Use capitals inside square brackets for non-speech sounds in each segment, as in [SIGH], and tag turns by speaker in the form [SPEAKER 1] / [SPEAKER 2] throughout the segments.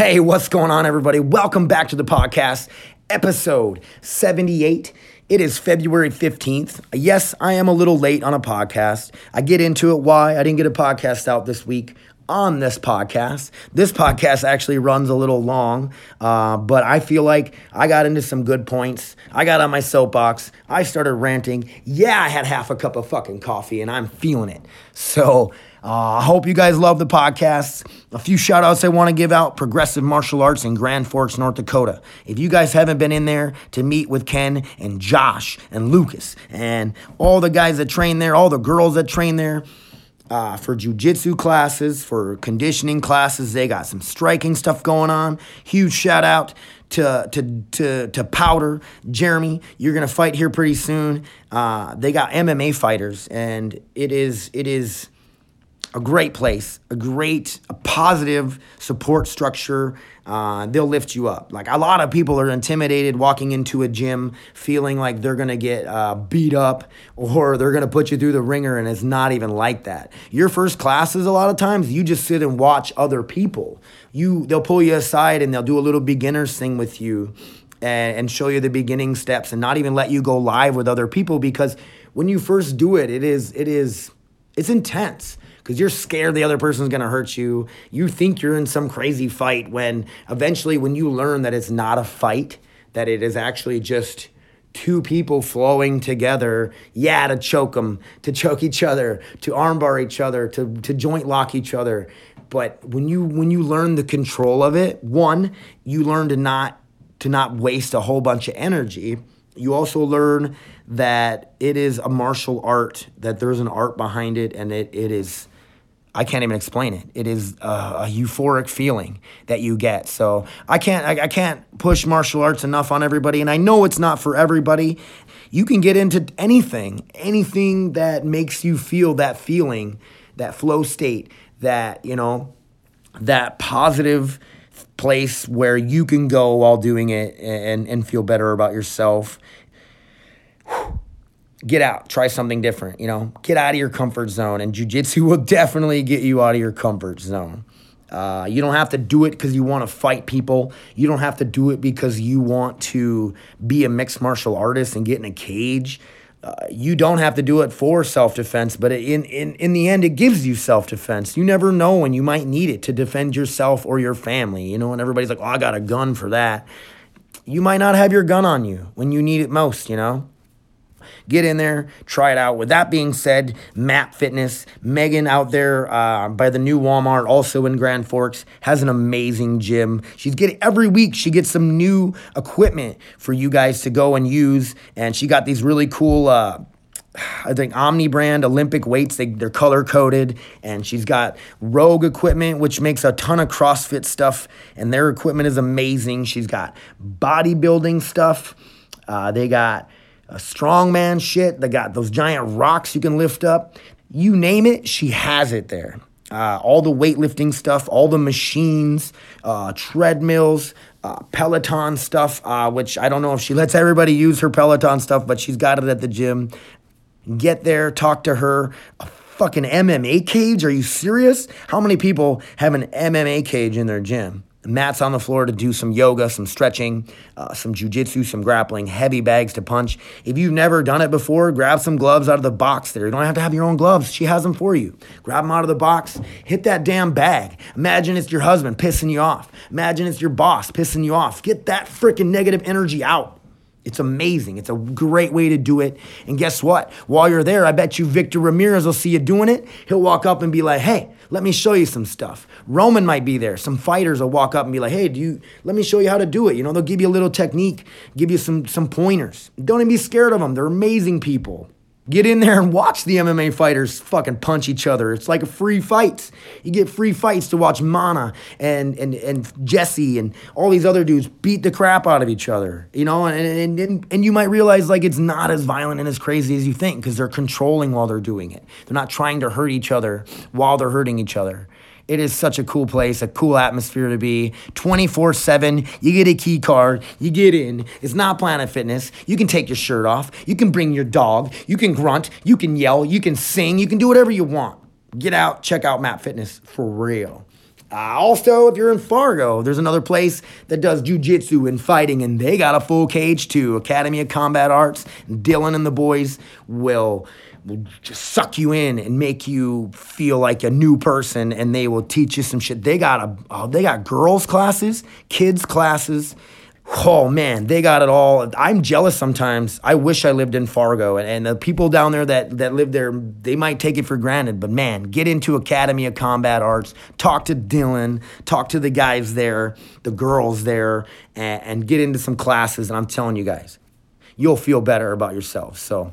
[SPEAKER 1] Hey, what's going on, everybody? Welcome back to the podcast, episode 78. It is February 15th. Yes, I am a little late on a podcast. I get into it why I didn't get a podcast out this week on this podcast. This podcast actually runs a little long, uh, but I feel like I got into some good points. I got on my soapbox. I started ranting. Yeah, I had half a cup of fucking coffee and I'm feeling it. So, uh, I hope you guys love the podcast. A few shout outs I want to give out Progressive Martial Arts in Grand Forks, North Dakota. If you guys haven't been in there to meet with Ken and Josh and Lucas and all the guys that train there, all the girls that train there, uh, for jujitsu classes, for conditioning classes. They got some striking stuff going on. Huge shout out to to to to Powder, Jeremy. You're gonna fight here pretty soon. Uh, they got MMA fighters, and it is it is a great place, a great, a positive support structure. Uh, they'll lift you up. Like a lot of people are intimidated walking into a gym, feeling like they're gonna get uh, beat up or they're gonna put you through the ringer, and it's not even like that. Your first classes, a lot of times, you just sit and watch other people. You, they'll pull you aside and they'll do a little beginners thing with you. And, and show you the beginning steps and not even let you go live with other people because when you first do it it is it is it's intense because you're scared the other person's going to hurt you. You think you're in some crazy fight when eventually, when you learn that it's not a fight, that it is actually just two people flowing together, yeah, to choke them, to choke each other, to armbar each other, to, to joint lock each other. But when you when you learn the control of it, one, you learn to not to not waste a whole bunch of energy. You also learn that it is a martial art, that there's an art behind it, and it, it is I can't even explain it. It is a, a, euphoric feeling that you get. So I can't I, I, can't push martial arts enough on everybody, and I know it's not for everybody. You can get into anything, anything that makes you feel that feeling, that flow state, that you know, that positive place where you can go while doing it and and feel better about yourself. Get out, try something different, you know, get out of your comfort zone. And jujitsu [LAUGHS] will definitely get you out of your comfort zone. Uh, you don't have to do it because you want to fight people. You don't have to do it because you want to be a mixed martial artist and get in a cage. Uh, you don't have to do it for self defense, but in, in, in the end, it gives you self defense. You never know when you might need it to defend yourself or your family, you know, and everybody's like, oh, I got a gun for that. You might not have your gun on you when you need it most, you know? Get in there, try it out. With that being said, Map Fitness, Megan out there uh, by the new Walmart, also in Grand Forks, has an amazing gym. She's getting every week she gets some new equipment for you guys to go and use, and she got these really cool. Uh, I think Omni brand Olympic weights, they, they're color coded. And she's got Rogue equipment, which makes a ton of CrossFit stuff. And their equipment is amazing. She's got bodybuilding stuff. Uh, they got a strongman shit. They got those giant rocks you can lift up. You name it, she has it there. Uh, all the weightlifting stuff, all the machines, uh, treadmills, uh, Peloton stuff, uh, which I don't know if she lets everybody use her Peloton stuff, but she's got it at the gym. Get there, talk to her. A fucking MMA cage? Are you serious? How many people have an MMA cage in their gym? Mats on the floor to do some yoga, some stretching, uh, some jujitsu, some grappling, heavy bags to punch. If you've never done it before, grab some gloves out of the box there. You don't have to have your own gloves. She has them for you. Grab them out of the box, hit that damn bag. Imagine it's your husband pissing you off. Imagine it's your boss pissing you off. Get that freaking negative energy out. It's amazing. It's a great way to do it. And guess what? While you're there, I bet you Victor Ramirez will see you doing it. He'll walk up and be like, hey, let me show you some stuff. Roman might be there. Some fighters will walk up and be like, hey, do you let me show you how to do it? You know, they'll give you a little technique, give you some some pointers. Don't even be scared of them. They're amazing people. Get in there and watch the MMA fighters fucking punch each other. It's like a free fight. You get free fights to watch Mana and and and Jesse and all these other dudes beat the crap out of each other. You know, and and and you might realize like it's not as violent and as crazy as you think because they're controlling while they're doing it. They're not trying to hurt each other while they're hurting each other. It is such a cool place, a cool atmosphere to be. 24 7, you get a key card, you get in. It's not Planet Fitness. You can take your shirt off, you can bring your dog, you can grunt, you can yell, you can sing, you can do whatever you want. Get out, check out Map Fitness for real. Uh, also, if you're in Fargo, there's another place that does jujitsu and fighting, and they got a full cage too. Academy of Combat Arts. Dylan and the boys will will just suck you in and make you feel like a new person, and they will teach you some shit. They got a oh, they got girls classes, kids classes. Oh man, they got it all. I'm jealous sometimes. I wish I lived in Fargo, and, and the people down there that that live there, they might take it for granted. But man, get into Academy of Combat Arts. Talk to Dylan. Talk to the guys there, the girls there, and, and get into some classes. And I'm telling you guys, you'll feel better about yourself. So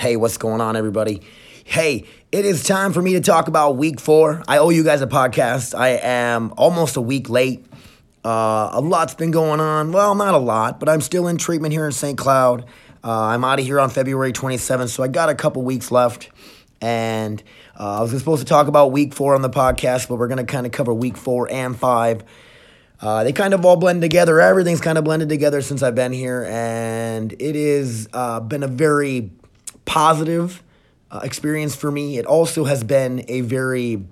[SPEAKER 1] Hey, what's going on, everybody? Hey, it is time for me to talk about week four. I owe you guys a podcast. I am almost a week late. Uh, a lot's been going on. Well, not a lot, but I'm still in treatment here in St. Cloud. Uh, I'm out of here on February 27th, so I got a couple weeks left. And uh, I was supposed to talk about week four on the podcast, but we're going to kind of cover week four and five. Uh, they kind of all blend together. Everything's kind of blended together since I've been here, and it has uh, been a very positive uh, experience for me. It also has been a very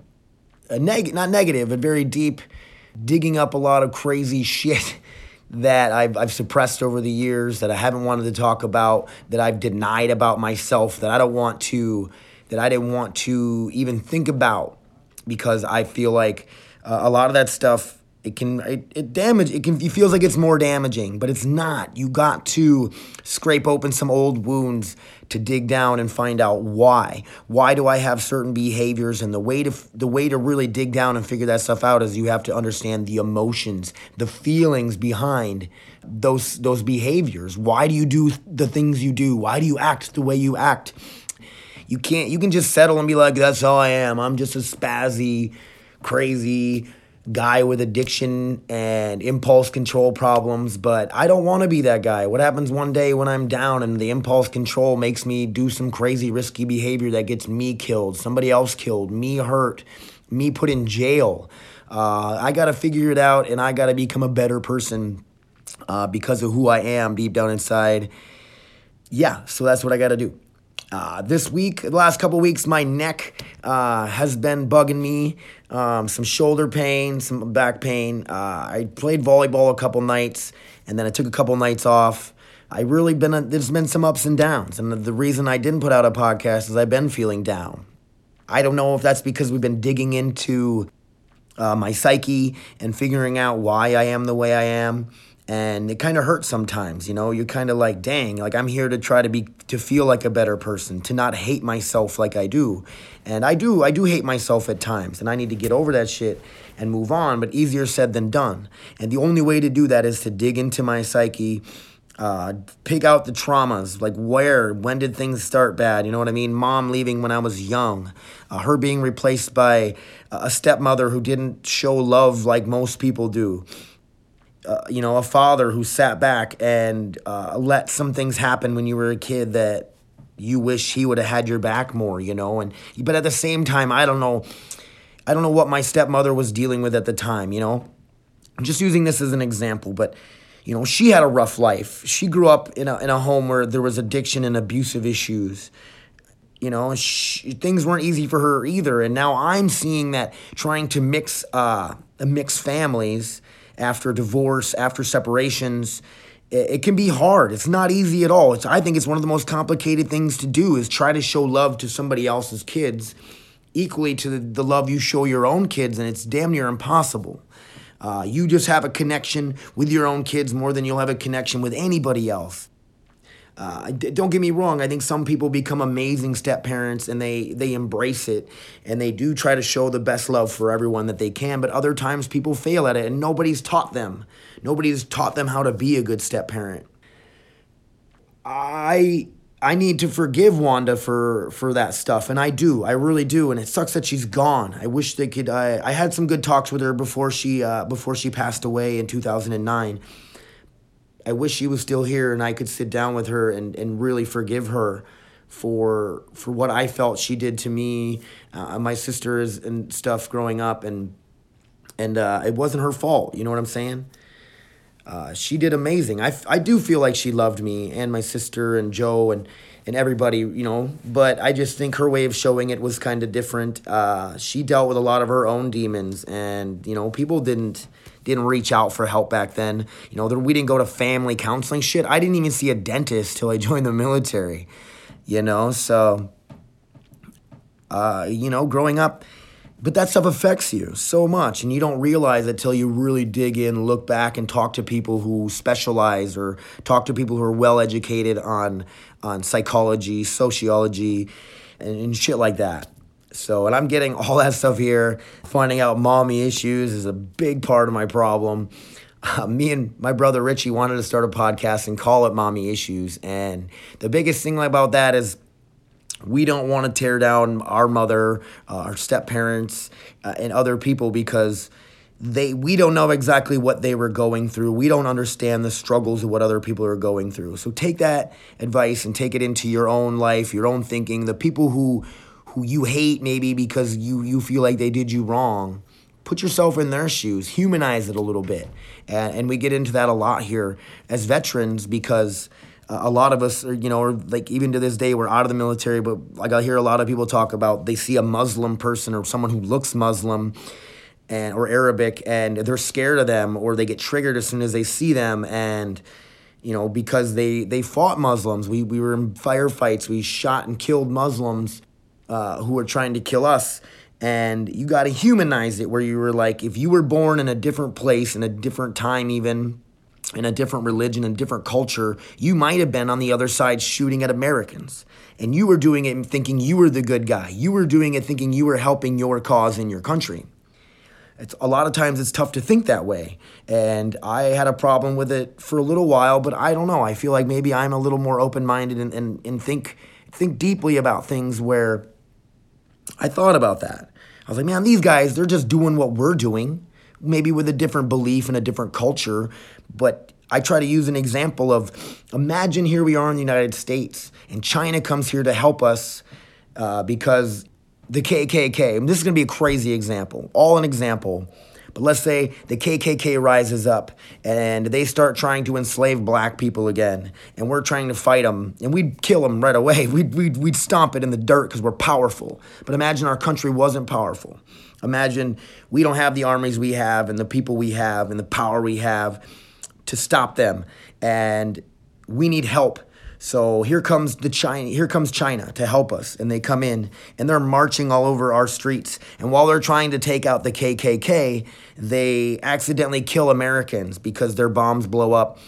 [SPEAKER 1] a neg- not negative, but very deep, digging up a lot of crazy [LAUGHS] shit that I've, I've suppressed over the years, that I haven't wanted to talk about, that I've denied about myself, that I don't want to, that I didn't want to even think about because I feel like uh, a lot of that stuff it can it, it damage it can it feels like it's more damaging but it's not you got to scrape open some old wounds to dig down and find out why. Why do i have certain behaviors? And the way to the way to really dig down and figure that stuff out is you have to understand the emotions the feelings behind those those behaviors. Why do you do the things you do? Why do you act the way you act? You can't you can just settle and be like that's all i am. I'm just a spazzy crazy guy with addiction and impulse control problems but i don't want to be that guy. What happens one day when i'm down and the impulse control makes me do some crazy risky behavior that gets me killed somebody else killed me hurt me put in jail? Uh, i gotta figure it out and i gotta become a better person uh, because of who i am deep down inside. Yeah so that's what i gotta do uh, this week, the last couple weeks, my neck uh, has been bugging me. Um, some shoulder pain, some back pain. Uh, I played volleyball a couple nights, and then I took a couple nights off. I really been a, there's been some ups and downs, and the, reason I didn't put out a podcast is I've been feeling down. I don't know if that's because we've been digging into uh, my psyche and figuring out why I am the way I am. And it kind of hurts sometimes, you know. You're kind of like, dang, like I'm here to try to be, to feel like a better person, to not hate myself like I do. And I do, I do hate myself at times, and I need to get over that shit and move on, but easier said than done. And the only way to do that is to dig into my psyche, uh, pick out the traumas, like where, when did things start bad? You know what I mean? Mom leaving when I was young, uh, her being replaced by a stepmother who didn't show love like most people do. Uh, you know, a father who sat back and uh, let some things happen when you were a kid that you wish he would have had your back more, you know. And but at the same time, I don't know, I don't know what my stepmother was dealing with at the time, you know. I'm just using this as an example, but you know, she had a rough life. She grew up in a in a home where there was addiction and abusive issues. You know, she, things weren't easy for her either. And now I'm seeing that trying to mix uh, mix families after divorce, after separations, it, it can be hard. It's not easy at all. It's I think it's one of the most complicated things to do is try to show love to somebody else's kids equally to the, the love you show your own kids, and it's damn near impossible. Uh, you just have a connection with your own kids more than you'll have a connection with anybody else. Uh, don't get me wrong. I think some people become amazing step parents and they they embrace it and they do try to show the best love for everyone that they can. But other times people fail at it and nobody's taught them. Nobody's taught them how to be a good step parent. I I need to forgive Wanda for for that stuff, and I do. I really do, and it sucks that she's gone. I wish they could. I I had some good talks with her before she uh, before she passed away in two thousand and nine. I wish she was still here, and I could sit down with her and and really forgive her for for what I felt she did to me, uh, my sisters and stuff growing up, and and uh, it wasn't her fault. You know what I'm saying? Uh, she did amazing. I, I do feel like she loved me and my sister and Joe and, and everybody, you know, but I just think her way of showing it was kind of different. Uh, she dealt with a lot of her own demons and, you know, people didn't didn't reach out for help back then. You know, there, we didn't go to family counseling shit. I didn't even see a dentist till I [LAUGHS] joined the military, you know, so, uh, you know, growing up, but that stuff affects you so much, and you don't realize it till you really dig in, look back, and talk to people who specialize or talk to people who are well educated on on psychology, sociology, and, and shit like that. So, and I'm getting [LAUGHS] all that stuff here. Finding out mommy issues is a big part of my problem. Uh, me and my brother Richie wanted to start a podcast and call it Mommy Issues. And the biggest thing about that is we don't want to tear down our mother, uh, our step parents, uh, and other people because they we don't know exactly what they were going through. We don't understand the struggles of what other people are going through. So take that advice and take it into your own life, your own thinking. The people who who you hate maybe because you you feel like they did you wrong. Put yourself in their shoes, humanize it a little bit. And, and we get into that a lot here as veterans because a lot of us are, you know, are like even to this day, we're out of the military, but like I hear a lot of people talk about they see a Muslim person or someone who looks Muslim and or Arabic and they're scared of them or they get triggered as soon as they see them and you know because they they fought Muslims. We we were in firefights. We shot and killed Muslims uh, who were trying to kill us. And you got to humanize it where you were like, if you were born in a different place, in a different time, even in a different religion and different culture, you might have been on the other side shooting at Americans. And you were doing it thinking you were the good guy. You were doing it thinking you were helping your cause in your country. It's, a lot of times it's tough to think that way. And I had a problem with it for a little while, but I don't know. I feel like maybe I'm a little more open minded and, and, and think, think deeply about things where I thought about that. I was like, man, these guys, they're just doing what we're doing, maybe with a different belief and a different culture. But I try to use an example of imagine here we are in the United States and China comes here to help us uh, because the KKK, this is going to be a crazy example, all an example. But let's say the KKK rises up and they start trying to enslave black people again, and we're trying to fight them, and we'd kill them right away. [LAUGHS] We'd, we'd, we'd stomp it in the dirt because we're powerful. But imagine our country wasn't powerful. Imagine we don't have the armies we have, and the people we have, and the power we have to stop them. And we need help. So here comes the China here comes China to help us and they come in and they're marching all over our streets and while they're trying to take out the KKK they accidentally kill Americans because their bombs blow up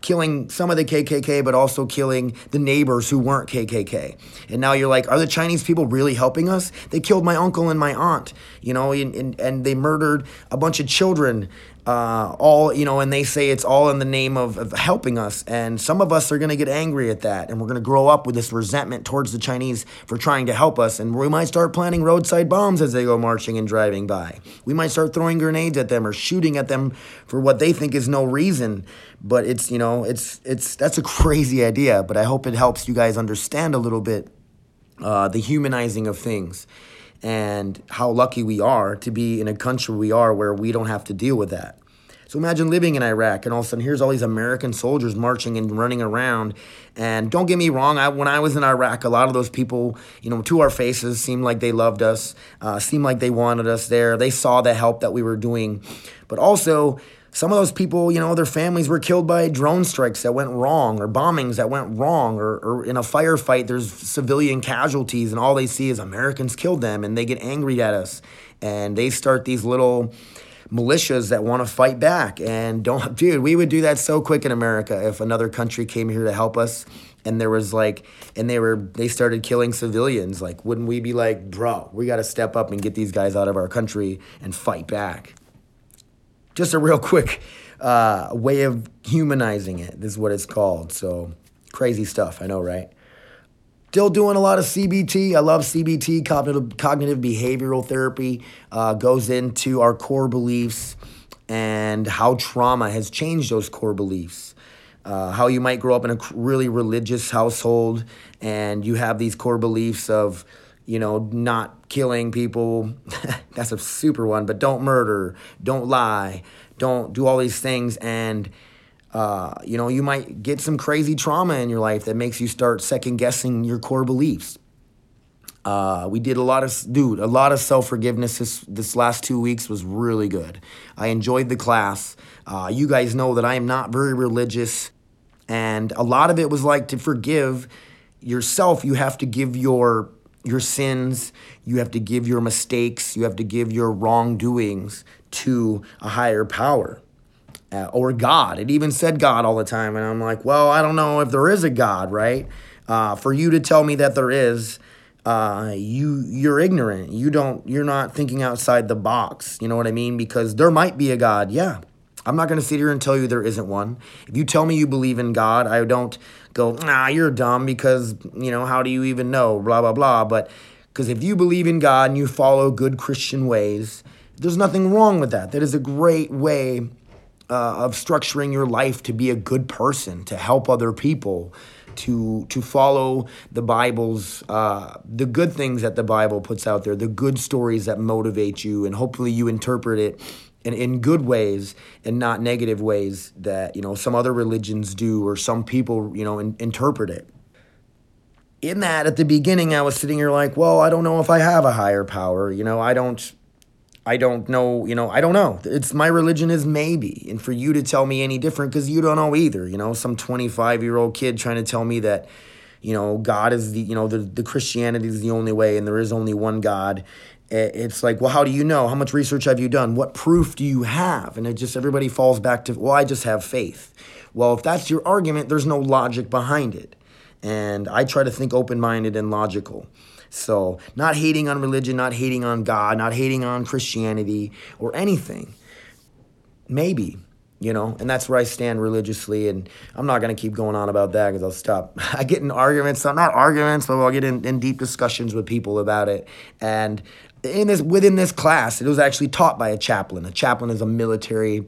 [SPEAKER 1] killing some of the KKK, but also killing the neighbors who weren't KKK. And now you're like, are the Chinese people really helping us? They killed my uncle and my aunt, you know, and, and, and they murdered a bunch of children. Uh, all you know, and they say it's all in the name of, of helping us. And some of us are going to get angry at that, and we're going to grow up with this resentment towards the Chinese for trying to help us. And we might start planting roadside bombs as they go marching and driving by. We might start throwing grenades at them or shooting at them for what they think is no reason. But it's you know, it's it's that's a [LAUGHS] crazy idea. But I hope it helps you guys understand a little bit uh, the humanizing of things and how lucky we are to be in a country we are where we don't have to deal with that. So imagine living in Iraq and all of a sudden here's all these American soldiers marching and running around. And don't get me wrong, I, when I was in Iraq, a lot of those people, you know, to our faces seemed like they loved us, uh, seemed like they wanted us there. They saw the help that we were doing. But also, some of those people, you know, their families were killed by drone strikes that went wrong or bombings that went wrong or, or, in a firefight, there's civilian casualties and all they see is Americans killed them and they get angry at us. And they start these little militias that want to fight back. And don't, [LAUGHS] dude, we would do that so quick in America if another country came here to help us and there was like and they were they started killing civilians like wouldn't we be like bro we got to step up and get these guys out of our country and fight back just a real quick uh, way of humanizing it. This is what it's called. So crazy stuff. I know, right? Still doing a lot of CBT. I love CBT, cognitive, cognitive behavioral therapy. Uh, goes into our core beliefs and how trauma has changed those core beliefs. Uh, how you might grow up in a really religious household and you have these core beliefs of, you know, not killing people. [LAUGHS] That's a super one, but don't murder, don't lie, don't do all these things. And uh, you know, you might get some crazy trauma in your life that makes you start second guessing your core beliefs. Uh, we did a lot of, dude, a lot of self forgiveness this, this last two weeks was really good. I enjoyed the class. Uh, you guys know that I am not very religious, and a lot of it was like to forgive yourself, you have to give your your sins, you have to give your mistakes, you have to give your wrongdoings to a higher power uh, or God. It even said God all the time. And I'm like, well, I don't know if there is a God, right? Uh, for you to tell me that there is, uh, you you're ignorant. You don't. You're not thinking outside the box. You know what I mean? Because there might be a God. Yeah, I'm not going to sit here and tell you there isn't one. If you tell me you believe in God, I don't go, nah, you're dumb because you know how do you even know? Blah blah blah. But because if you believe in God and you follow good Christian ways, there's nothing wrong with that. That is a great way uh, of structuring your life to be a good person, to help other people, to to follow the Bible's uh, the good things that the Bible puts out there, the good stories that motivate you, and hopefully you interpret it in, in good ways and not negative ways that you know some other religions do or some people you know in, interpret it. In that, at the beginning, I was sitting here like, well, I don't know if I have a higher power. You know, I don't I don't know, you know, I don't know. It's my religion is maybe. And for you to tell me any different cuz you don't know either, you know, some 25-year-old kid trying to tell me that you know, God is the, you know, the, the Christianity is the only way and there is only one God. It's like, well, how do you know? How much research have you done? What proof do you have? And it just, everybody falls back to, well, I just have faith. Well, if that's your argument, there's no logic behind it. And I try to think open minded and logical. So, not hating on religion, not hating on God, not hating on Christianity or anything. Maybe, you know, and that's where I stand religiously. And I'm not going to keep going on about that because I'll stop. [LAUGHS] I get in arguments, not arguments, but I'll get in, in deep discussions with people about it. And in this within this class, it was actually taught by a chaplain. A chaplain is a military.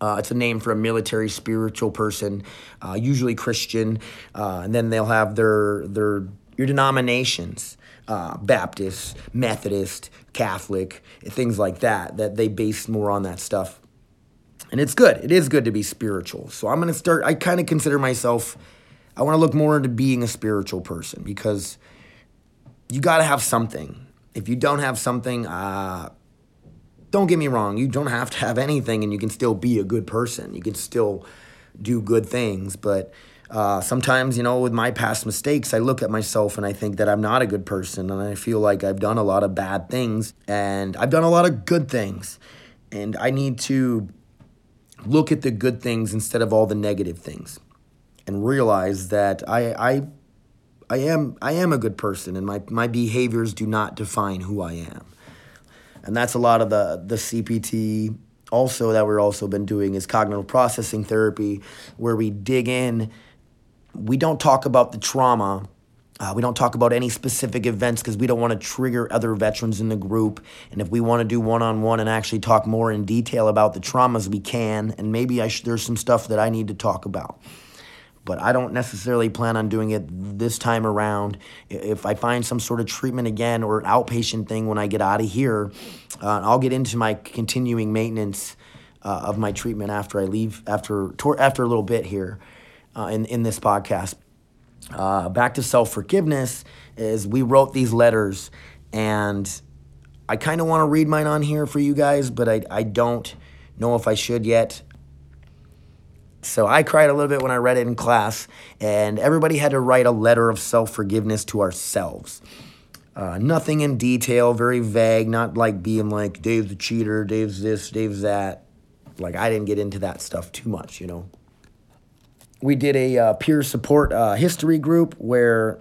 [SPEAKER 1] Uh, it's a name for a military spiritual person, uh, usually Christian, uh, and then they'll have their their your denominations, uh, Baptist, Methodist, Catholic, things like that, that they base more on that stuff. And it's good. It is good to be spiritual. So I'm to start, I kind of consider myself, I want to look more into being a spiritual person because you got to have something. If you don't have something, uh, don't get me wrong, you don't have to have anything and you can still be a good person. You can still do good things, but uh, sometimes, you know, with my past mistakes, I look at myself and I think that I'm not a good person and I feel like I've done a lot of bad things and I've done a lot of good things. And I need to look at the good things instead of all the negative things and realize that I, I, I am I am a good person and my, my behaviors do not define who I am. And that's a lot of the the CPT also that we're also been doing is cognitive processing therapy where we dig in we don't talk about the trauma. Uh, we don't talk about any specific events because we don't want to trigger other veterans in the group. And if we want to do one on one and actually talk more in detail about the traumas, we can. And maybe sh- there's some stuff that I need to talk about. But I don't necessarily plan on doing it this time around. If I find some sort of treatment again or an outpatient thing when I get out of here, uh, I'll get into my continuing maintenance uh, of my treatment after I leave, after, after a little bit here uh, in, in this podcast. Uh, back to self forgiveness is we wrote these letters, and I kind of want to read mine on here for you guys, but I, I don't know if I should yet. So I cried a little bit when I read it in class, and everybody had to write a letter of self forgiveness to ourselves. Uh, nothing in detail, very vague, not like being like Dave's the cheater, Dave's this, Dave's that. Like I didn't get into that stuff too much, you know we did a uh, peer support uh, history group where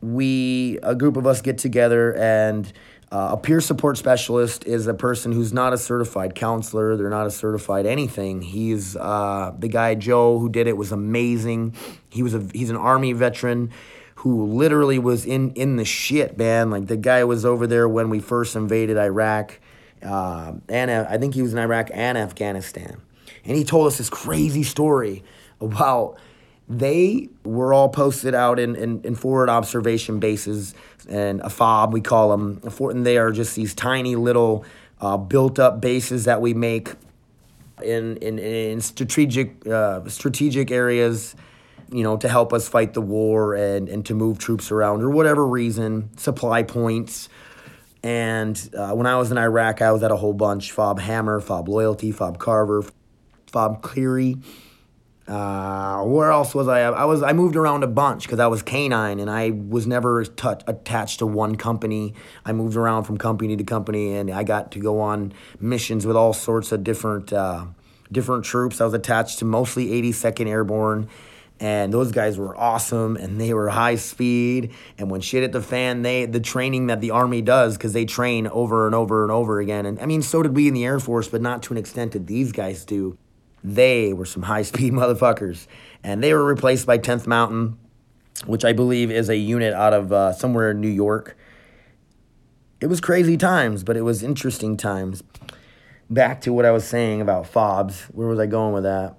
[SPEAKER 1] we a group of us get together and uh, a peer support specialist is a person who's not a certified counselor. They're not a certified anything. He's uh, the guy joe who did it was amazing. He was a he's an army veteran who literally was in in the shit, man. Like the guy was over there when we first invaded Iraq, uh, and uh, I think he was in Iraq and Afghanistan, and he told us this crazy story about they were all posted out in, in, in forward observation bases and a fob we call them fort and they are just these tiny little uh, built up bases that we make in in, in strategic uh, strategic areas you know to help us fight the war and, and to move troops around or whatever reason supply points. And uh, when I was in Iraq I was at a whole bunch. Fob hammer fob loyalty fob carver fob cleary uh, where else was I? I was I moved around a bunch because I was canine and I was never t- attached to one company. I moved around from company to company and I got to go on missions with all sorts of different uh, different troops. I was attached to mostly 82nd Airborne, and those guys were awesome and they were high speed. And when shit hit the fan, they the training that the Army does because they train over and over and over again. And I mean, so did we in the Air Force, but not to an extent that these guys do. They were some high speed [LAUGHS] motherfuckers. And they were replaced by 10th Mountain, which I believe is a unit out of uh, somewhere in New York. It was crazy times, but it was interesting times. Back to what I was saying about fobs. Where was I going with that?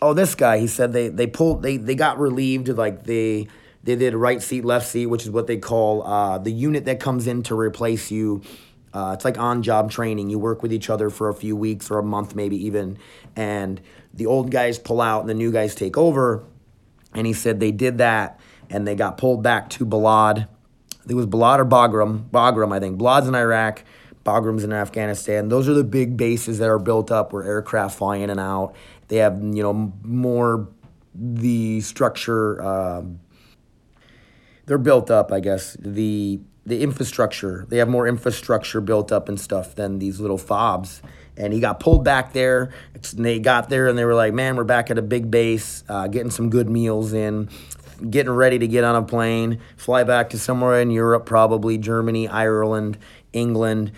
[SPEAKER 1] Oh, this guy. He said they they pulled they they got relieved like they they did right seat left seat, which is what they call uh, the unit that comes in to replace you uh, it's like on job training. You work with each other for a few weeks or a month, maybe even, and the old guys pull out and the new guys take over. And he said they did that and they got pulled back to Balad. It was Balad or Bagram. Bagram, I think. Balad's in Iraq, Bagram's in Afghanistan. Those are the big bases that are built up where aircraft fly in and out. They have, you know, more the structure. Um, they're built up, I guess. The the infrastructure. They have more infrastructure built up and stuff than these little fobs. And he got pulled back there. And they got there and they were like, man, we're back at a big base, uh, getting some good meals in, getting ready to get on a plane, fly back to somewhere in Europe, probably Germany, Ireland, England.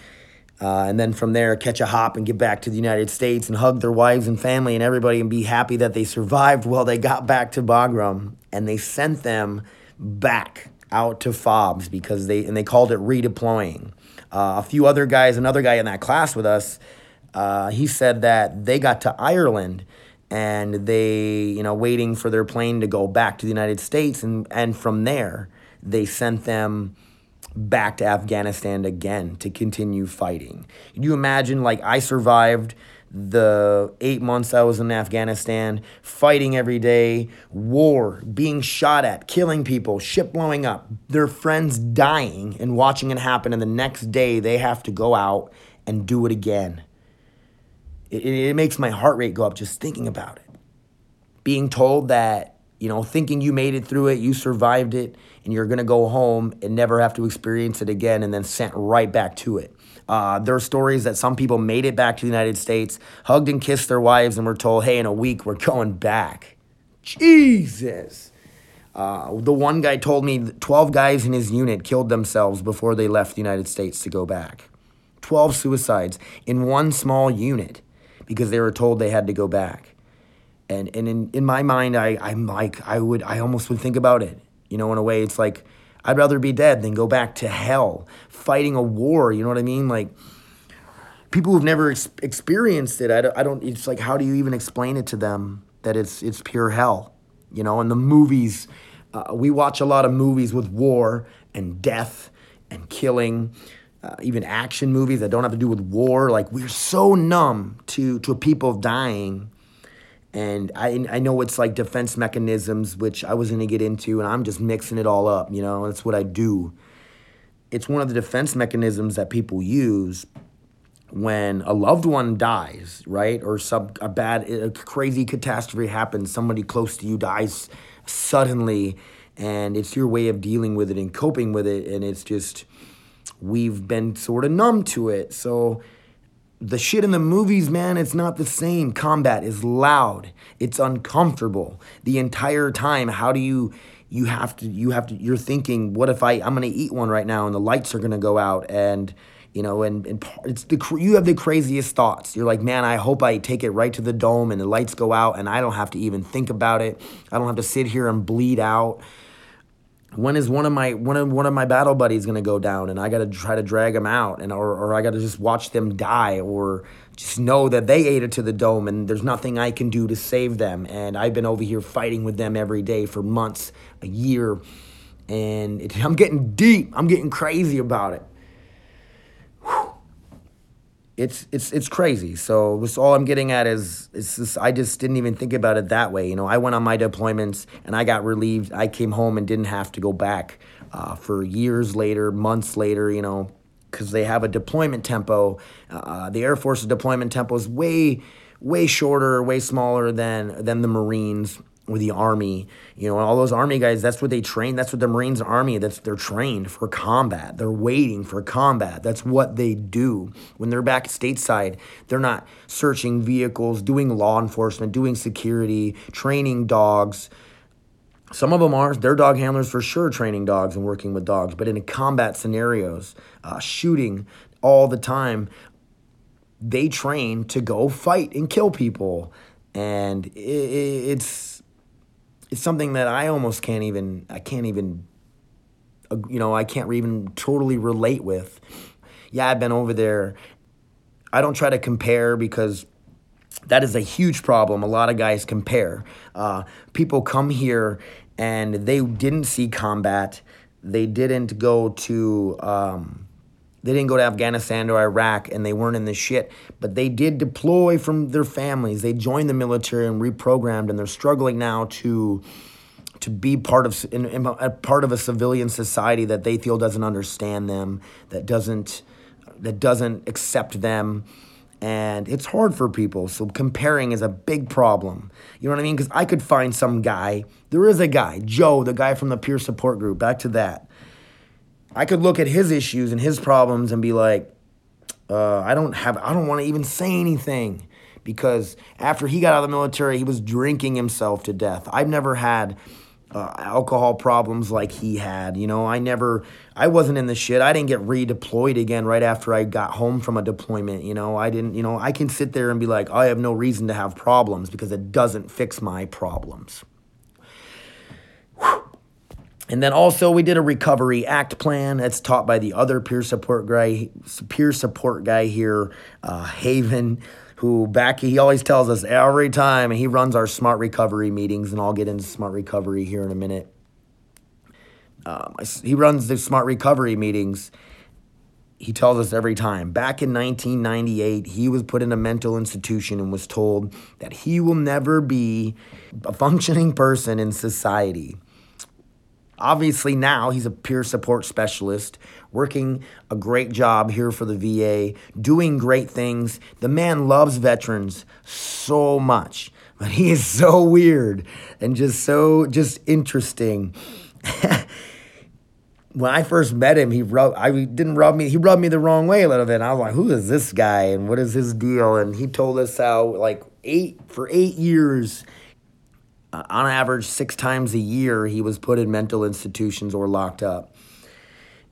[SPEAKER 1] Uh, and then from there, catch a hop and get back to the United States and hug their wives and family and everybody and be happy that they survived while they got back to Bagram. And they sent them back out to fobs because they and they called it redeploying. Uh, a few other guys, another guy in that class with us, uh, he said that they got to Ireland and they, you know, waiting for their plane to go back to the United States, and and from there they sent them back to Afghanistan again to continue fighting. Can you imagine? Like I survived the eight months I was in Afghanistan, fighting every day, war, being shot at, killing people, ship blowing up, their friends dying and watching it happen, and the next day they have to go out and do it again. It, it, makes my heart rate go up just thinking about it. Being told that, you know, thinking you made it through it, you survived it, and you're gonna go home and never have to experience it again, and then sent right back to it. Uh, there are stories that some people made it back to the United States, hugged and kissed their wives, and were told, hey, in a week, we're going back. Jesus. Uh, the one guy told me 12 guys in his unit killed themselves before they left the United States to go back. 12 suicides in one small unit because they were told they had to go back. And, and in, in my mind, I, I'm like, I would, I almost would think about it. You know, in a way, it's like, I'd rather be dead than go back to hell fighting a war. You know what I mean? Like people who've never ex- experienced it, I don't, I don't. It's like how do you even explain it to them that it's it's pure hell? You know, and the movies. Uh, we watch a lot of movies with war and death and killing. Uh, even action movies that don't have to do with war. Like we're so numb to to people dying and I, I know it's like defense mechanisms, which I was going to get into, and I'm just mixing it all up, you know, that's what I do. It's one of the defense mechanisms that people use when a loved one dies, right? Or some a bad, a crazy catastrophe happens, somebody close to you dies suddenly, and it's your way of dealing with it and coping with it, and it's just, we've been sort of numb to it. So, the shit in the movies, man, it's not the same. Combat is loud. It's uncomfortable the entire time. How do you you have to you have to you're thinking, what if I I'm going to eat one right now and the lights are going to go out and you know and, and it's the you have the craziest thoughts. You're like, "Man, I hope I take it right to the dome and the lights go out and I don't have to even think about it. I don't have to sit here and bleed out." When is one of my one of one of my battle buddies going to go down and I got to try to drag them out and or, or I got to just watch them die or just know that they ate it to the dome and there's nothing I can do to save them and I've been over here fighting with them every day for months, a year and it, [LAUGHS] I'm getting deep. I'm getting crazy about it. Whew. It's it's it's crazy. So this all I'm getting at is it's just, I just didn't even think about it that way. You know, I went on my deployments and I got relieved. I came home and didn't have to go back uh, for years later, months later. You know, because they have a deployment tempo. Uh, the Air Force's deployment tempo is way way shorter, way smaller than than the Marines or the army, you know, all those army guys, that's what they train. That's what the Marines army, that's they're trained for combat. They're waiting for combat. That's what they do. When they're back stateside, they're not searching vehicles, doing law enforcement, doing security, training dogs. Some of them are, they're dog handlers for sure, training dogs and working with dogs, but in combat scenarios, uh, shooting all the time, they train to go fight and kill people. And it, it's it's something that I almost can't even I can't even you know I can't even totally relate with. Yeah, I've been over there. I don't try to compare because that is a huge problem. A lot of guys compare. Uh, people come here and they didn't see combat. They didn't go to. Um, they didn't go to Afghanistan or Iraq and they weren't in the shit, but they did deploy from their families. They joined the military and reprogrammed, and they're struggling now to to be part of in, in a part of a civilian society that they feel doesn't understand them, that doesn't that doesn't accept them. And it's hard for people. So comparing is a big problem. You know what I mean? Because I could find some guy. There is a guy, Joe, the guy from the peer support group. Back to that I could look at his issues and his problems and be like, uh, I don't have, I don't want to even say anything because after he got out of the military, he was drinking himself to death. I've never had uh, alcohol problems like he had. You know, I never, I wasn't in the shit. I didn't get redeployed again right after I got home from a deployment. You know, I didn't, you know, I can sit there and be like, I have no reason to have problems because it doesn't fix my problems. Whew. And then also we did a recovery act plan that's taught by the other peer support guy, peer support guy here, uh, Haven, who back he always tells us every time, he runs our smart recovery meetings, and I'll get into smart recovery here in a minute. Um, he runs the smart recovery meetings. He tells us every time. Back in 1998, he was put in a mental institution and was told that he will never be a functioning person in society Obviously, now he's a peer support specialist, working a great job here for the VA, doing great things. The man loves veterans so much, but he is so weird and just so just interesting. [LAUGHS] when I first met him, he rubbed I didn't rub me he rubbed me the wrong way a little bit. And I was like, who is this guy and what is his deal? And he told us how like eight for eight years uh, on average, six times a year, he was put in mental institutions or locked up.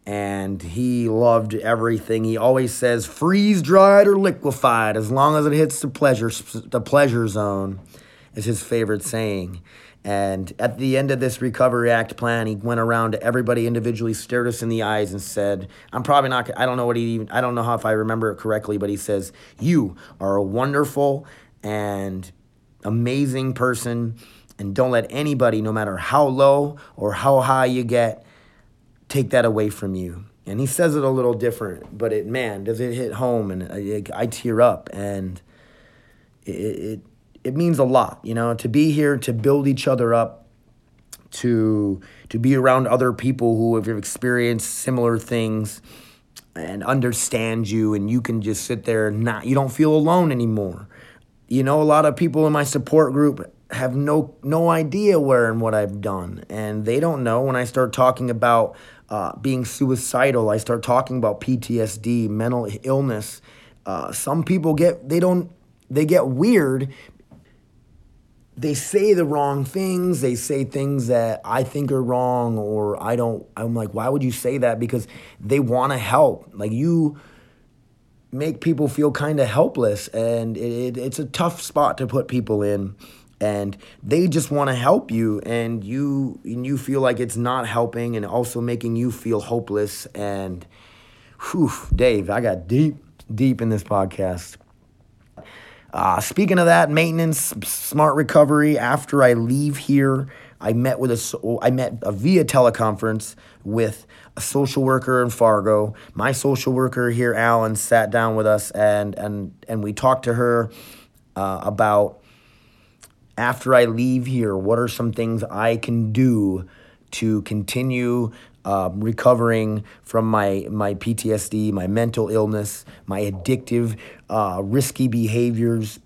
[SPEAKER 1] And he loved everything. He always says, freeze dried or liquefied, as long as it hits the pleasure, the pleasure zone, is his favorite saying. And at the end of this Recovery Act plan, he went around to everybody individually, stared us in the eyes, and said, I'm probably not, I don't know what he even, I don't know how if I remember it correctly, but he says, You are a wonderful and amazing person and don't let anybody, no matter how low or how high you get, take that away from you. And he says it a little different, but it, man, does it hit home and uh, I, I tear up and it, it, it means a lot, you know, to be here, to build each other up, to, to be around other people who have experienced similar things and understand you and you can just sit there and not, you don't feel alone anymore. You know, a lot of people in my support group have no no idea where and what I've done, and they don't know when I start talking about uh, being suicidal. I start talking about PTSD, mental illness. Uh, some people get they don't they get weird. They say the wrong things. They say things that I think are wrong, or I don't. I'm like, why would you say that? Because they want to help. Like you make people feel kind of helpless, and it, it, it's a tough spot to put people in and they just want to help you and you and you feel like it's not helping and also making you feel hopeless and whew, Dave, I got deep deep in this podcast. Uh, speaking of that, maintenance, smart recovery. After I leave here, I met with a I met a via teleconference with a social worker in Fargo. My social worker here, Alan, sat down with us and and and we talked to her uh, about after I leave here, what are some things I can do to continue um, recovering from my my PTSD, my mental illness, my addictive, uh, risky behaviors.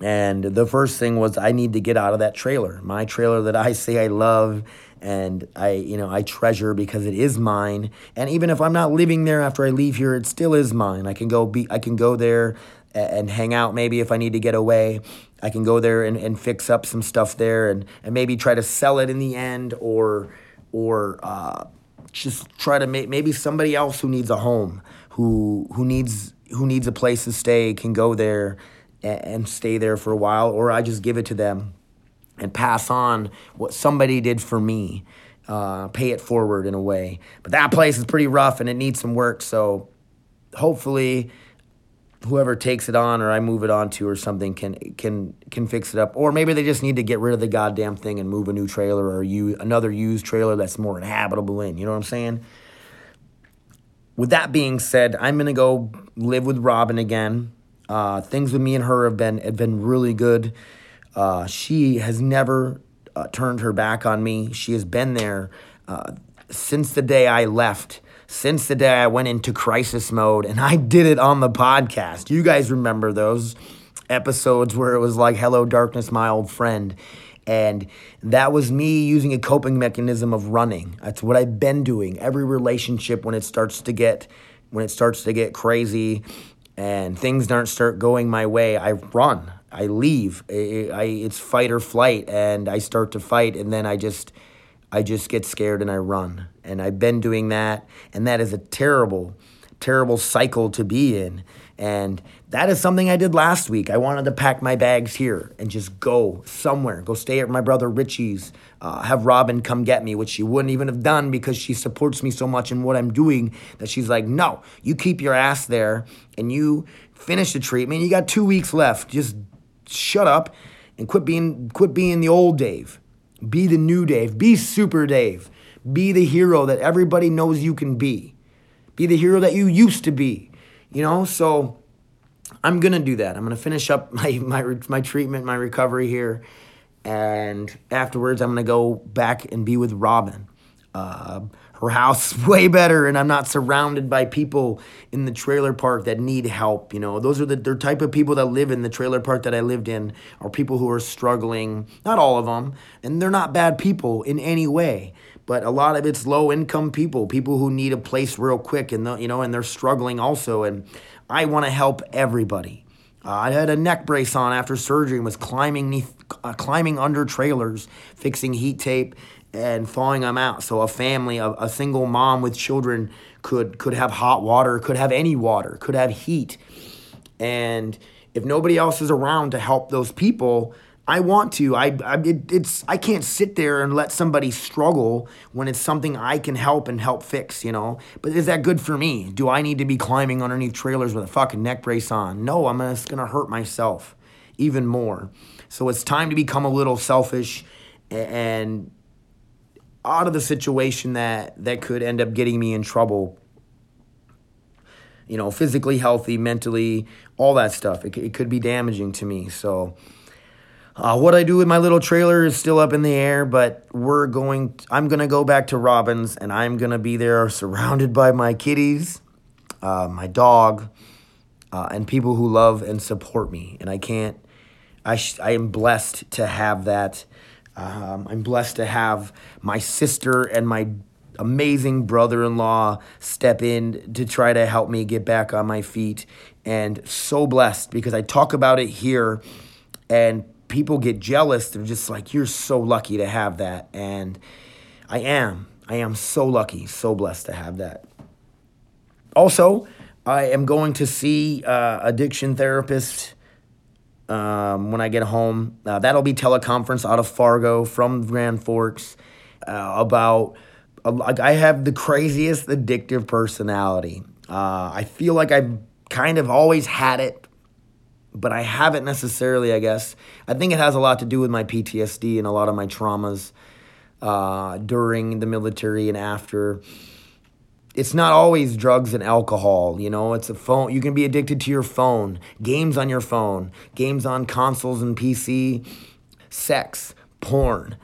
[SPEAKER 1] And the first thing was I need to get out of that trailer, my trailer that I say I love and I you know I treasure because it is mine. And even if I'm not living there after I leave here, it still is mine. I can go be I can go there and hang out maybe if I need to get away. I can go there and, and fix up some stuff there and, and maybe try to sell it in the end or or uh, just try to make maybe somebody else who needs a home who who needs who needs a place to stay can go there and, and stay there for a while or I just give it to them and pass on what somebody did for me uh, pay it forward in a way but that place is pretty rough and it needs some work so hopefully whoever takes it on or I move it on to or something can can can fix it up. Or maybe they just need to get rid of the goddamn thing and move a new trailer or you another used trailer that's more inhabitable in. You know what I'm saying? With that being said, I'm gonna go live with Robin again. Uh, things with me and her have been have been really good. Uh, she has never uh, turned her back on me. She has been there uh, since the day I left since the day I went into crisis mode, and [LAUGHS] I did it on the podcast. You guys remember those episodes where it was like, Hello, darkness, my old friend. And that was me using a coping mechanism of running. That's what I've been doing. Every relationship when it starts to get when it starts to get crazy and things don't start going my way, I run. I leave. I, I, it's fight or flight, and I start to fight, and then I just I just get scared and I run. And I've been doing that. And that is a terrible, terrible cycle to be in. And that is something I did last week. I wanted to pack my bags here and just go somewhere, go stay at my brother Richie's, uh, have Robin come get me, which she wouldn't even have done because she supports me so much in what I'm doing that she's like, no, you keep your ass there and you finish the treatment. You got two weeks left. Just shut up and quit being quit being the old Dave. Be the new Dave. Be Super Dave. Be the hero that everybody knows you can be. Be the hero that you used to be. You know, so I'm gonna do that. I'm gonna finish up [LAUGHS] my my my treatment, my recovery here, and afterwards I'm gonna go back and be with Robin. Uh, her house [LAUGHS] way better and I'm not surrounded by people in the trailer park that need help. You know, those are the, the type of people that live in the trailer park that I lived in are people who are struggling, not all of them, and they're not bad people in any way. But a lot of it's low income people, people who need a place real quick, and the, you know, and they're struggling also. And I want to help everybody. Uh, I had a neck brace on after surgery and was climbing, uh, climbing under trailers, fixing heat tape, and thawing them out. So a family, a, a single mom with children could could have hot water, could have any water, could have heat. And if nobody else is around to help those people, I want to. I, I it, it's I can't sit there and let somebody struggle when it's something I can help and help fix, you know. But is that good for me? Do I need to be climbing underneath trailers with a fucking neck brace on? No, I'm just gonna hurt myself even more. So it's time to become a little selfish and out of the situation that that could end up getting me in trouble. You know physically healthy mentally all that stuff. It, it could be damaging to me. So uh, what i do with my little trailer is still up in the air but we're going i'm going to go back to Robin's and i'm going to be there [LAUGHS] surrounded by my kitties uh, my dog uh, and people who love and support me. And i can't i, sh- I am blessed to have that um, I'm blessed to have my sister and my amazing brother in law step in to try to help me get back on my feet. And so blessed because I talk about it here and people get jealous. They're just like, you're so lucky to have that. And I am. I am so lucky, so blessed to have that. Also, I am going to see uh, addiction therapist um, when I get home. Uh, that'll be teleconference out of Fargo from Grand Forks uh, about. Like I have the craziest addictive personality. Uh, I feel like I've kind of always had it, but I haven't necessarily. I guess I think it has a lot to do with my PTSD and a lot of my traumas uh, during the military and after it's not always drugs and alcohol you know? It's a phone you can be addicted to your phone games on your phone games on consoles and pc sex porn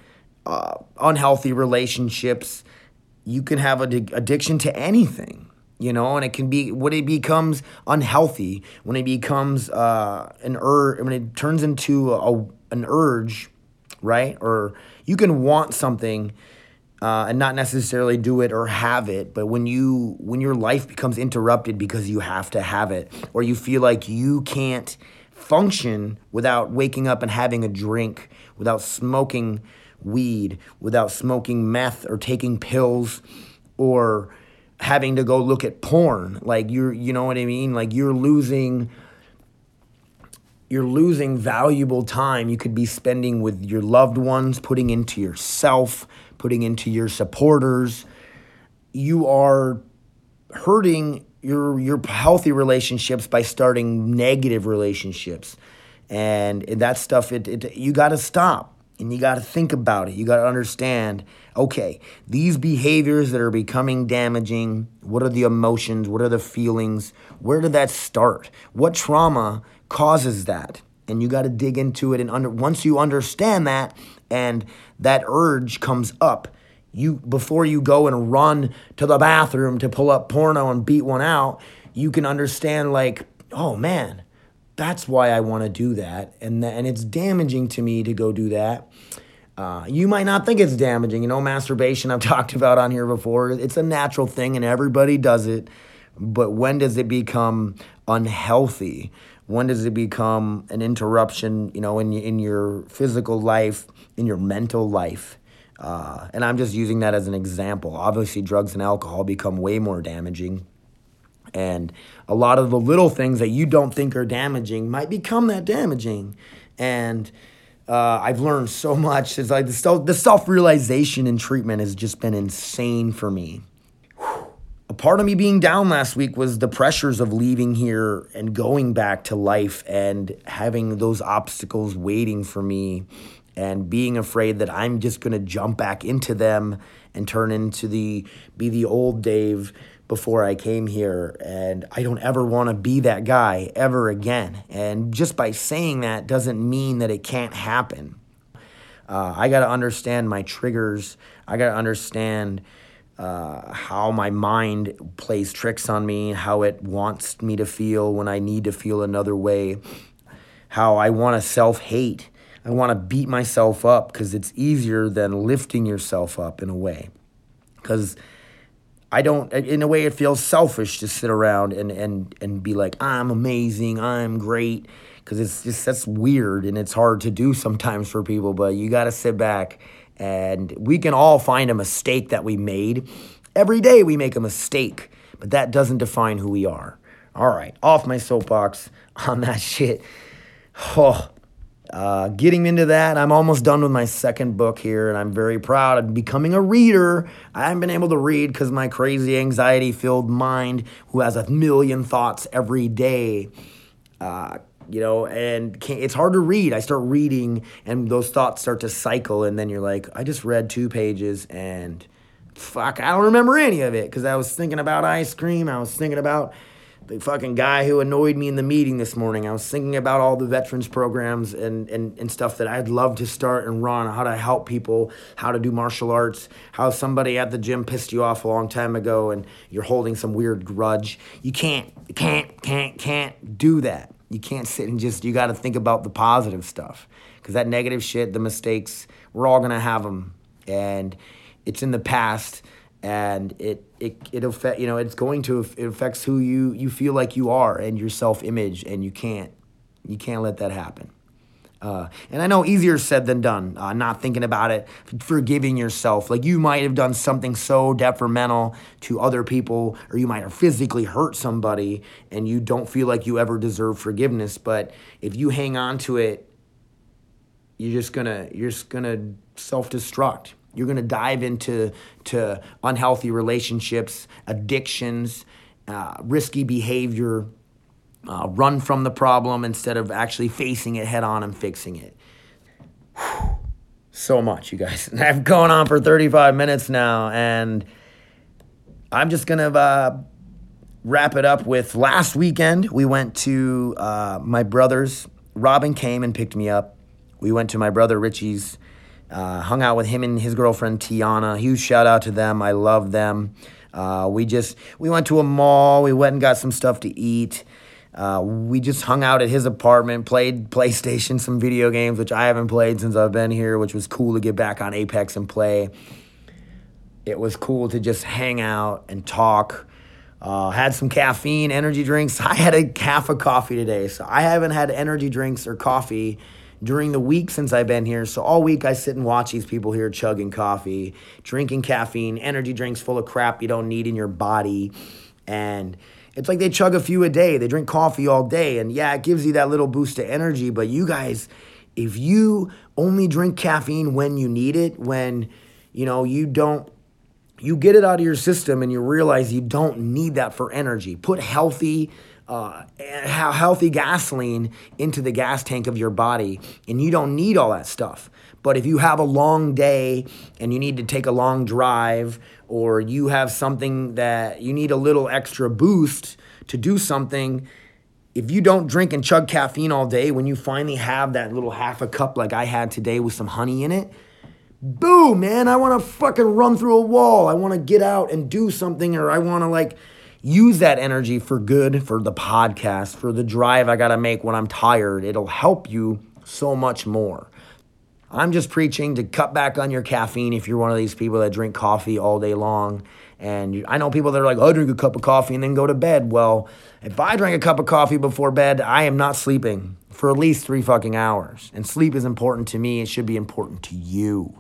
[SPEAKER 1] uh, unhealthy relationships. You can have an addiction to anything you know? And it can be when it becomes unhealthy when it becomes uh, an urge when it turns into a, an urge right? Or you can want something uh, and not necessarily do it or have it but when you when your life becomes interrupted because you have to have it or you feel like you can't function without waking up and having a drink without smoking weed without smoking meth or taking pills or having to go look at porn like you're you know what i mean? Like you're losing you're losing valuable time you could be spending with your loved ones putting into yourself putting into your supporters, you are hurting your your healthy relationships by starting negative relationships. And, and that stuff it, it you got to stop and you got to think about it. You got to understand, okay, these behaviors that are becoming damaging, what are the emotions, what are the feelings? Where did that start? What trauma causes that? And you got to dig into it and under once you understand that and that urge comes up, you before you go and run to the bathroom to pull up porno and beat one out, you can understand like, oh man, that's why I want to do that, and th- and it's damaging to me to go do that. Uh, you might not think it's damaging. You know, masturbation I've [LAUGHS] talked about on here before. It's a natural thing, and everybody does it. But when does it become unhealthy? When does it become an interruption? You know, in in your physical life, in your mental life. Uh, and I'm just using that as an example. Obviously, drugs and alcohol become way more damaging. And a lot of the little things that you don't think are damaging might become that damaging. And uh, I've learned so [LAUGHS] much. It's like the, self, realization in treatment has just been insane for me. A part of me being down last week was the pressures of leaving here and going back to life and having those obstacles waiting for me and being afraid that I'm just going to jump back into them and turn into the be the old Dave before I came here and I don't ever want to be that guy ever again. And just by saying that doesn't mean that it can't happen. Uh, I got to understand my triggers. I got to understand uh, how my mind plays tricks on me, how it wants me to feel when I need to feel another way, how I want to self hate I want to beat myself up because it's easier than lifting yourself up in a way. Because I don't, in a way, it feels selfish to sit around and, and, and be like, I'm amazing, I'm great. Because it's just, that's weird and it's hard to do [LAUGHS] sometimes for people, but you got to sit back and we can all find a mistake that we made. Every day we make a mistake, but that doesn't define who we are. All right, off my soapbox on that [LAUGHS] shit. Oh, uh, getting into that, I'm almost done with my second book here, and I'm very proud of becoming a reader. I haven't been able to read because my crazy, anxiety filled mind, who has a million thoughts every day, uh, you know, and it's hard to read. I start reading, and those thoughts start to cycle, and then you're like, I just read two pages, and fuck, I don't remember any of it because I was thinking about ice cream, I was thinking about the fucking guy who annoyed me in the meeting this morning. I was thinking about all the veterans programs and, and, and stuff that I'd love to start and run, how to help people, how to do martial arts, how somebody at the gym pissed you off a long time ago and you're holding some weird grudge. You can't, can't, can't, can't do that. You can't sit and just, you got to think about the positive stuff. Because that negative shit, the mistakes, we're all going to have them. And it's in the past and it it it affect you know it's going to it affects who you you feel like you are and your self image and you can't you can't let that happen. Uh, and I know easier said than done, uh, not thinking about it, forgiving yourself. Like you might have done something so detrimental to other people, or you might have physically hurt somebody, and you don't feel like you ever deserve forgiveness. But if you hang on to it, you're just gonna you're just gonna self-destruct. You're gonna dive into to unhealthy relationships, addictions, uh, risky behavior uh, run from the problem instead of actually facing it head on and fixing it. Whew. So much, you guys. [LAUGHS] I've gone on for 35 minutes now, and I'm just gonna uh, wrap it up with last weekend. We went to uh, my brother's. Robin came and picked me up. We went to my brother Richie's, uh, hung out with him and his girlfriend Tiana. Huge shout out to them. I love them. Uh, we just we went to a mall. We went and got some stuff to eat. Uh, we just hung out at his apartment, played PlayStation, some video games, which I haven't played since I've been here, which was cool to get back on Apex and play. It was cool to just hang out and talk. Uh, had some caffeine, energy drinks. [LAUGHS] I had a half a coffee today, so I haven't had energy drinks or coffee during the week since I've been here. So all week I sit and watch these people here chugging coffee, drinking caffeine, energy drinks full of crap you don't need in your body, and it's like they chug a few a day. They drink coffee all day. And yeah, it gives you that little boost of energy. But you guys, if you only drink caffeine when you need it, when, you know, you don't, you get it out of your system and you realize you don't need that for energy. Put healthy, uh, healthy gasoline into the gas tank of your body, and you don't need all that stuff. But if you have a long day and you need to take a long drive, or you have something that you need a little extra boost to do something, if you don't drink and chug caffeine all day, when you finally have that little half a cup like I had today with some honey in it, boom, man, I wanna fucking run through a wall. I wanna get out and do something, or I wanna like use that energy for good, for the podcast, for the drive I gotta make when I'm tired. It'll help you so much more. I'm just preaching to cut back on your caffeine if you're one of these people that drink coffee all day long. And I know people that are like, I drink a cup of coffee and then go to bed. Well, if I drink a cup of coffee before bed, I am not sleeping for at least three fucking hours. And sleep is important to me. It should be important to you.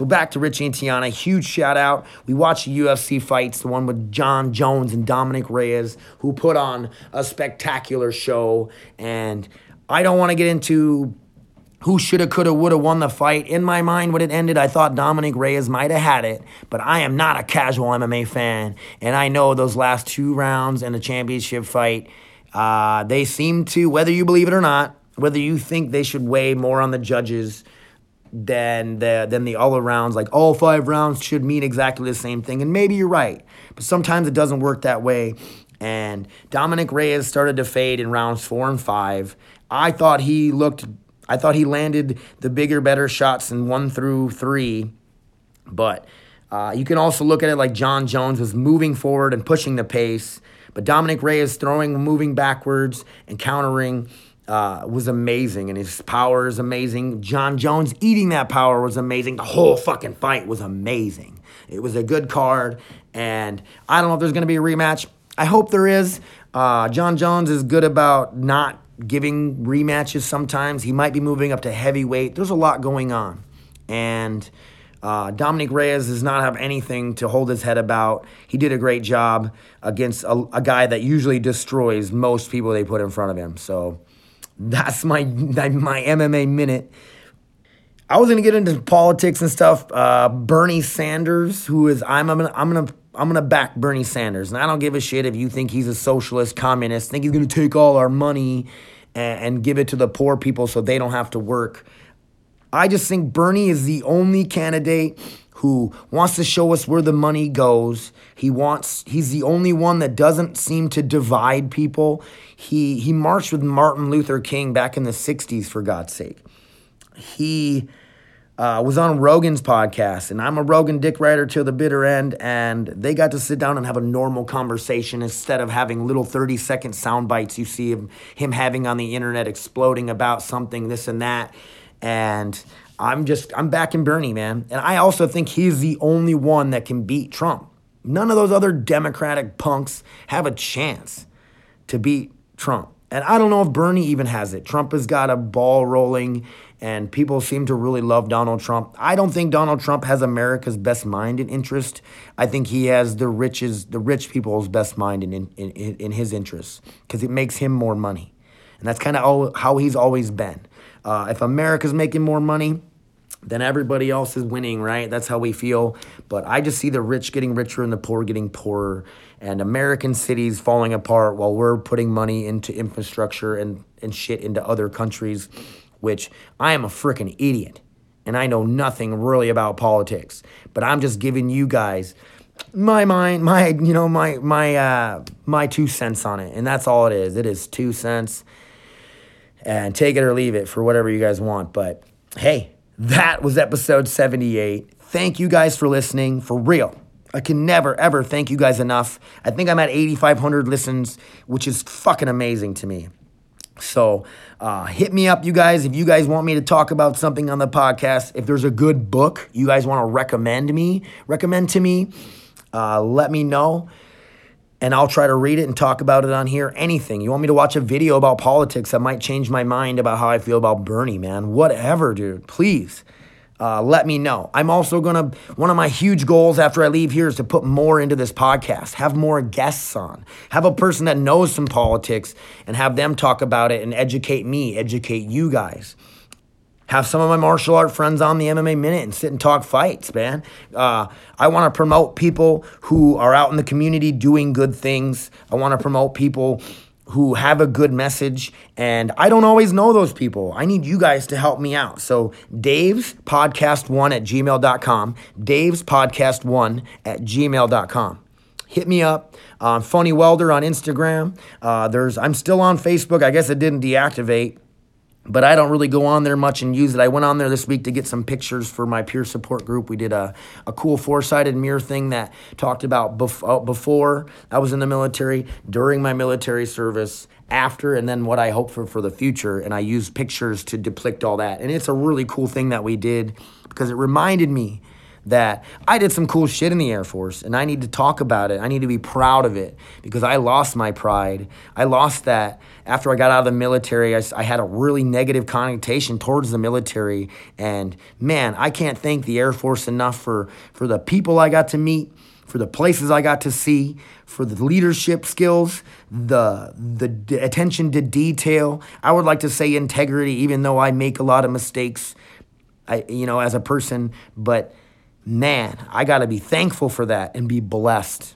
[SPEAKER 1] So back to Richie and Tiana. Huge shout out. We watched the UFC fights, the one with Jon Jones and Dominick Reyes, who put on a spectacular show. And I don't want to get into who shoulda, coulda, woulda won the fight. In my mind, when it ended, I thought Dominick Reyes might have had it, but I am not a casual MMA fan, and I know those last two rounds in the championship fight, uh, they seem to, whether you believe it or not, whether you think they should weigh more on the judges than the than the other rounds, like all five rounds should mean exactly the same thing, and maybe you're right, but sometimes it doesn't work that way. And Dominick Reyes started to fade in rounds four and five. I thought he looked I thought he landed the bigger, better shots in one through three, but uh, you can also look at it like Jon Jones was moving forward and pushing the pace, but Dominick Reyes throwing, moving backwards and countering. Uh, was amazing, and his power is amazing. Jon Jones eating that power was amazing. The whole fucking fight was amazing. It was a good card, and I don't know if there's going to be a rematch. I hope there is. Uh, Jon Jones is good about not giving rematches sometimes. He might be moving up to heavyweight. There's a lot going on. And uh, Dominick Reyes does not have anything to hold his head about. He did a great job against a, a, guy that usually destroys most people they put in front of him. So that's my my MMA minute. I was gonna get into politics and stuff. Uh, Bernie Sanders, who is I'm I'm gonna, I'm gonna I'm gonna back Bernie Sanders, and I don't give a shit if you think he's a socialist communist, think he's gonna take all our money and, and give it to the poor people so they don't have to work. I just think Bernie is the only candidate who wants to show us where the money goes. He wants he's the only one that doesn't seem to divide people. He he marched with Martin Luther King back in the 60s for God's sake. He uh, was on Rogan's podcast, and I'm a Rogan dick rider till the bitter end, and they got to sit down and have a normal conversation instead of having little 30 second sound bites you see him, him having on the internet exploding about something, this and that. And I'm just, I'm backing Bernie, man. And I also think he's the only one that can beat Trump. None of those other Democratic punks have a chance to beat Trump. And I don't know if Bernie even has it. Trump has got a ball rolling, and people seem to really love Donald Trump. I don't think Donald Trump has America's best mind and interest. I think he has the riches, the rich people's best mind in, in, in, his interests because it makes him more money. And that's kind of how he's always been. Uh, if America's making more money, then everybody else is winning, right? That's how we feel. But I just see the rich getting richer and the poor getting poorer, and American cities falling apart while we're putting money into infrastructure and, and shit into other countries, which I am a freaking idiot. And I know nothing really about politics. But I'm just giving you guys my mind, my you know, my my uh my two cents on it. And that's all it is. It is two cents. And take it or leave it for whatever you guys want. But hey, that was episode 78. Thank you guys for listening, for real. I can never, ever thank you guys enough. I think I'm at 8,500 listens, which is fucking amazing to me. So uh, hit me up, you guys, if you guys want me to talk about something on the podcast. If there's a good book you guys want to recommend me, recommend to me, uh, let me know and I'll try to read it and talk about it on here. Anything. You want me to watch a video about politics that might change my mind about how I feel about Bernie, man? Whatever, dude. Please. Uh, let me know. I'm also gonna, one of my huge goals after I leave here is to put more into this podcast, have more guests on, have a person that knows some politics and have them talk about it and educate me, educate you guys have some of my martial art friends on the MMA Minute and sit and talk fights, man. Uh, I want to promote people who are out in the community doing good things. I want to promote people who have a good message, and I don't always know those people. I need you guys to help me out. So, Dave's podcast1 at gmail.com, Dave's podcast1 at gmail.com hit me up. Uh, Funny Welder on Instagram. Uh, there's I'm still on Facebook. I guess it didn't deactivate but I don't really go on there much and use it. I went on there this week to get some pictures for my peer support group. We did a, a cool four sided mirror thing that talked about bef- uh, before I was in the military, during my military service, after, and then what I hope for for the future. And I used pictures to depict all that. And it's a really cool thing that we did because it reminded me that I did some cool shit in the Air Force and I need to talk about it. I need to be proud of it because I lost my pride. I lost that after I got out of the military. I, I, had a really negative connotation towards the military. And man, I can't thank the Air Force enough for, for the people I got to meet. For the places I got to see, for the leadership skills, the the d- attention to detail. I would like to say integrity, even though I make a lot of mistakes, I you know as a person. But man, I got to be thankful for that and be blessed.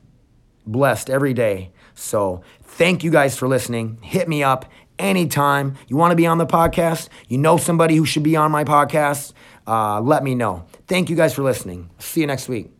[SPEAKER 1] Blessed every day. So, thank you guys for listening. Hit me up anytime. You want to be on the podcast? You know somebody who should be on my podcast? Uh, let me know. Thank you guys for listening. See you next week.